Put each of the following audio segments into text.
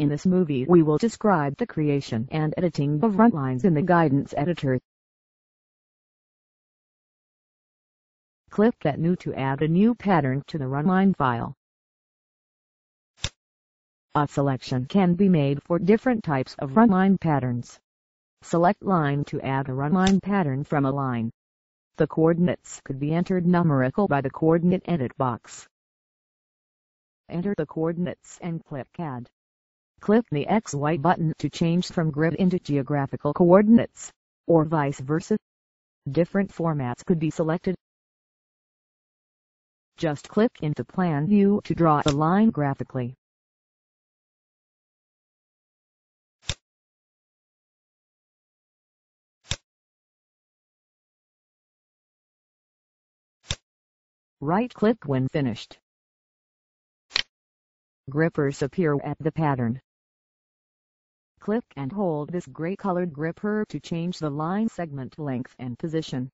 In this movie we will describe the creation and editing of runlines in the guidance editor. Click Get New to add a new pattern to the runline file. A selection can be made for different types of runline patterns. Select line to add a runline pattern from a line. The coordinates could be entered numerical by the coordinate edit box. Enter the coordinates and click Add. Click the XY button to change from grid into geographical coordinates, or vice versa. Different formats could be selected. Just click into Plan View to draw the line graphically. Right-click when finished. Grippers appear at the pattern. Click and hold this gray colored gripper to change the line segment length and position.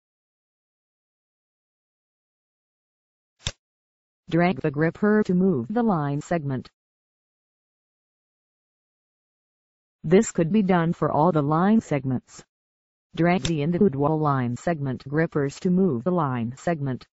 Drag the gripper to move the line segment. This could be done for all the line segments. Drag the individual line segment grippers to move the line segment.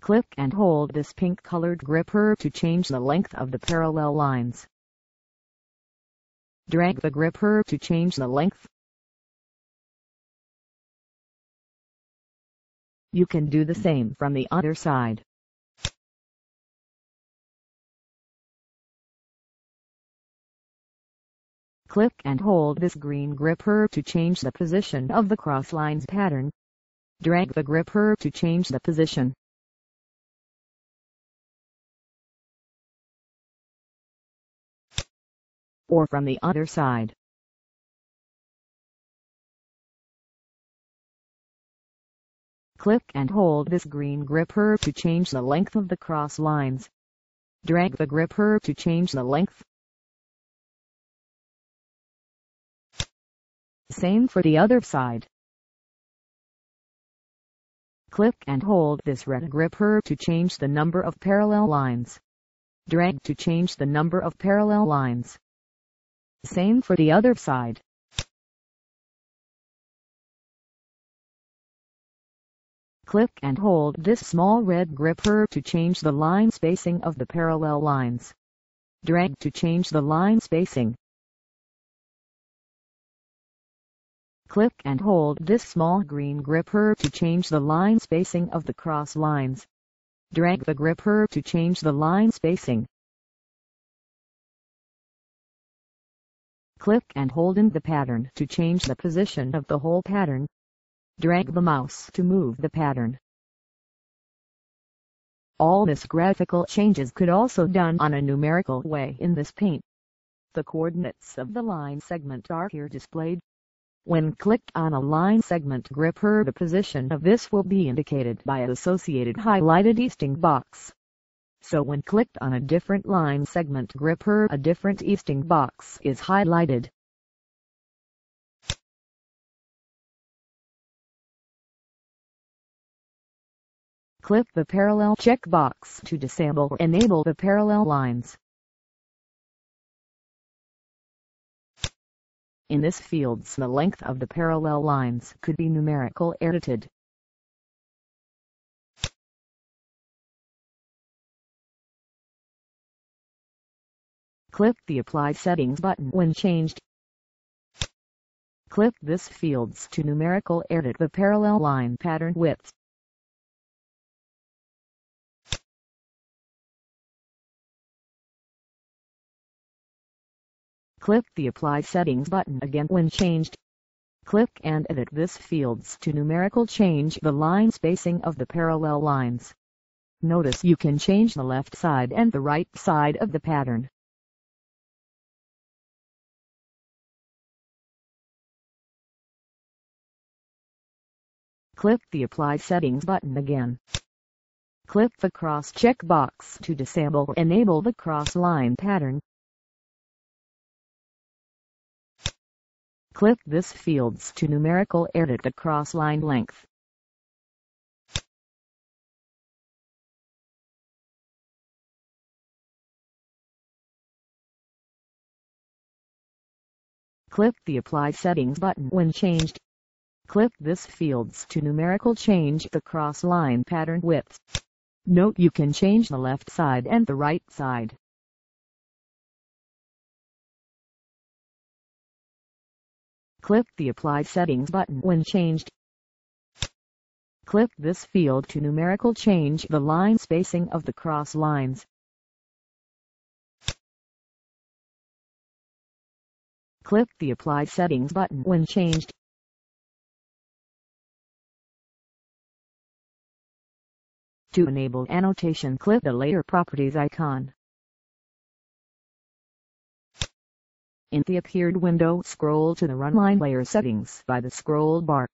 Click and hold this pink-colored gripper to change the length of the parallel lines. Drag the gripper to change the length. You can do the same from the other side. Click and hold this green gripper to change the position of the cross lines pattern. Drag the gripper to change the position. Or from the other side. Click and hold this green gripper to change the length of the cross lines. Drag the gripper to change the length. Same for the other side. Click and hold this red gripper to change the number of parallel lines. Drag to change the number of parallel lines. Same for the other side. Click and hold this small red gripper to change the line spacing of the parallel lines. Drag to change the line spacing. Click and hold this small green gripper to change the line spacing of the cross lines. Drag the gripper to change the line spacing. Click and hold in the pattern to change the position of the whole pattern. Drag the mouse to move the pattern. All this graphical changes could also done on a numerical way in this paint. The coordinates of the line segment are here displayed. When clicked on a line segment gripper the position of this will be indicated by an associated highlighted easting box so when clicked on a different line segment gripper a different easting box is highlighted. Click the parallel checkbox to disable or enable the parallel lines. In this fields the length of the parallel lines could be numerical edited. Click the Apply Settings button when changed. Click this fields to numerical edit the parallel line pattern width. Click the Apply Settings button again when changed. Click and edit this fields to numerical change the line spacing of the parallel lines. Notice you can change the left side and the right side of the pattern. Click the Apply Settings button again. Click the cross check box to disable or enable the cross line pattern. Click this fields to numerical edit the cross line length. Click the Apply Settings button when changed. Click this fields to numerical change the cross line pattern width. Note you can change the left side and the right side. Click the Apply Settings button when changed. Click this field to numerical change the line spacing of the cross lines. Click the Apply Settings button when changed. To enable annotation click the Layer Properties icon. In the appeared window scroll to the Runline Layer Settings by the scroll bar.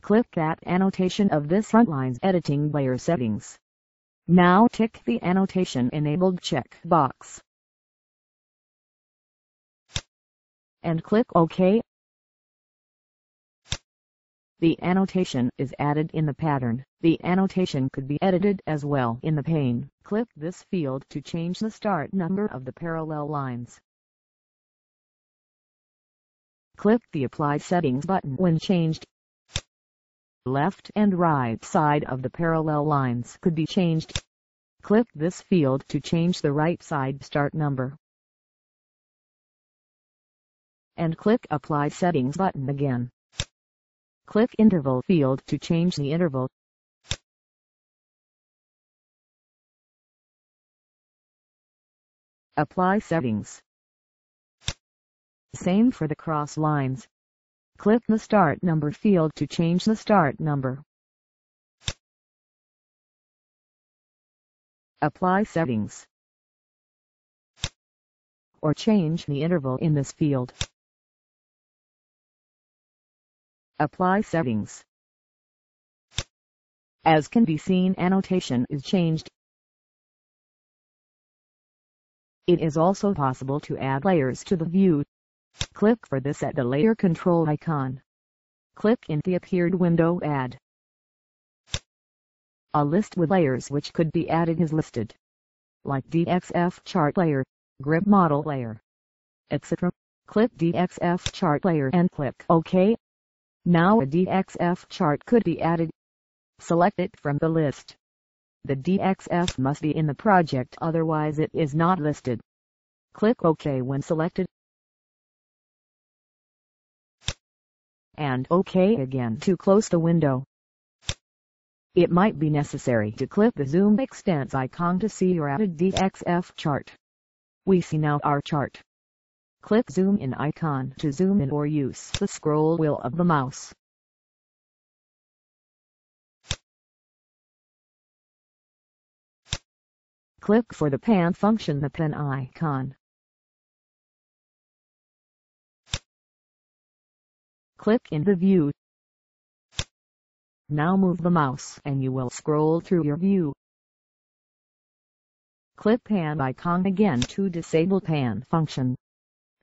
Click that annotation of this Runline's editing layer settings. Now tick the Annotation Enabled checkbox. and click OK. The annotation is added in the pattern. The annotation could be edited as well in the pane. Click this field to change the start number of the parallel lines. Click the Apply Settings button when changed. Left and right side of the parallel lines could be changed. Click this field to change the right side start number and click Apply Settings button again. Click Interval field to change the interval. Apply settings. Same for the cross lines. Click the Start Number field to change the start number. Apply settings. Or change the interval in this field. Apply settings. As can be seen annotation is changed. It is also possible to add layers to the view. Click for this at the layer control icon. Click in the appeared window Add. A list with layers which could be added is listed, like DXF chart layer, grid model layer, etc. Click DXF chart layer and click OK. Now a DXF chart could be added. Select it from the list. The DXF must be in the project otherwise it is not listed. Click OK when selected. And OK again to close the window. It might be necessary to click the Zoom Extents icon to see your added DXF chart. We see now our chart. Click Zoom In icon to zoom in or use the scroll wheel of the mouse. Click for the pan function the pen icon. Click in the view. Now move the mouse and you will scroll through your view. Click pan icon again to disable pan function.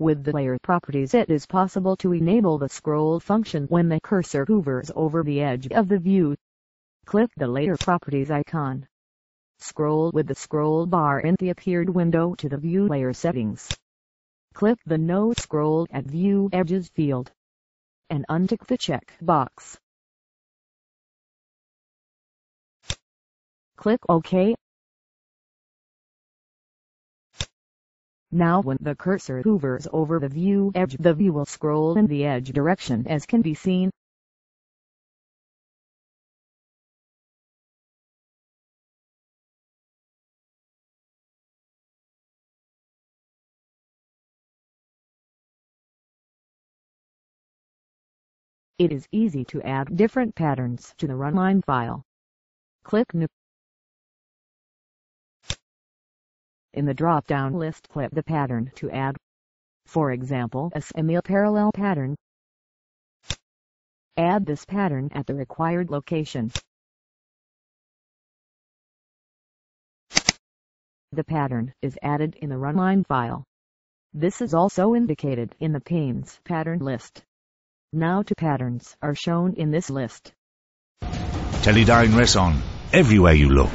With the layer properties it is possible to enable the scroll function when the cursor hovers over the edge of the view. Click the layer properties icon. Scroll with the scroll bar in the appeared window to the view layer settings. Click the No Scroll at View Edges field and untick the check box. Click OK Now when the cursor hovers over the view edge the view will scroll in the edge direction as can be seen. It is easy to add different patterns to the runline file. Click New In the drop-down list click the pattern to add. For example a semi-parallel pattern. Add this pattern at the required location. The pattern is added in the runline file. This is also indicated in the panes pattern list. Now two patterns are shown in this list. Teledyne Reson, everywhere you look.